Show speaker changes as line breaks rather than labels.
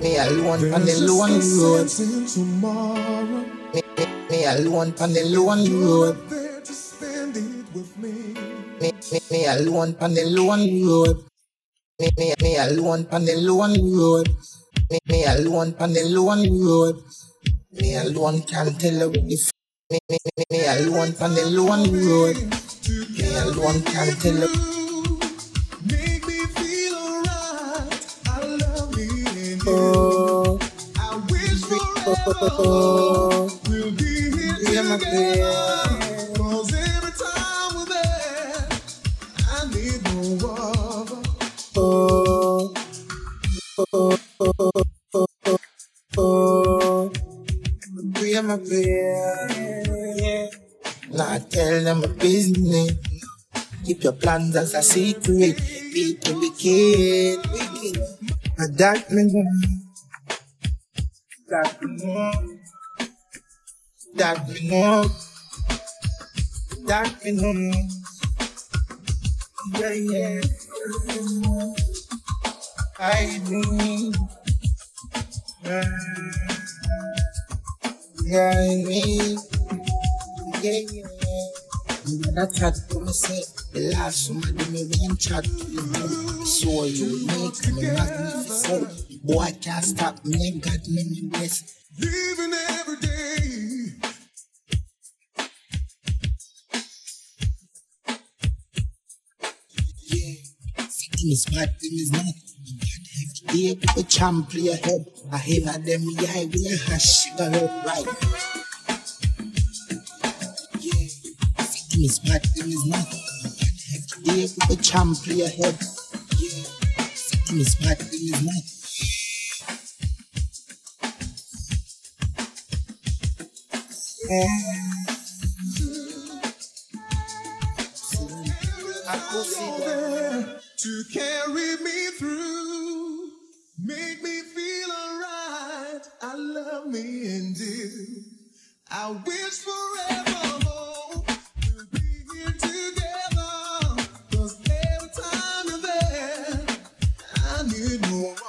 Me alone on the lone road.
success in tomorrow.
Me, me, me alone on the lone road.
You're there to spend it with me.
Me, me, alone on the lone road. Me, me, me alone on the lone road. Me, me alone on the lone road. Me alone can't tell her what the f- me, me, me, me alone on the lone road. Me alone can't tell her. Oh,
I wish forever
oh,
we'll be here
my
together. Cause every time we're I need no other.
Oh, oh, oh, oh, oh. Pray my prayer. Nah, tell them a business. Keep your plans as a secret. People wicked, wicked. Me know. That me know. Yeah, yeah. I need. Yeah, I need. Yeah, yeah. You wanna chat to me say the last somebody me want chat to you know. So you make me magnificent. Boy can't stop me, God me me bless.
Living every day.
Yeah, sitting is bad, them is not. Have to be able to champ your head. I hear them yeah, we a hash sugar right. Is bad, them is not. God have to be to your. Yeah, sitting is bad, them is not.
To carry me through. Make me feel alright. I love me and do. I wish forever you know.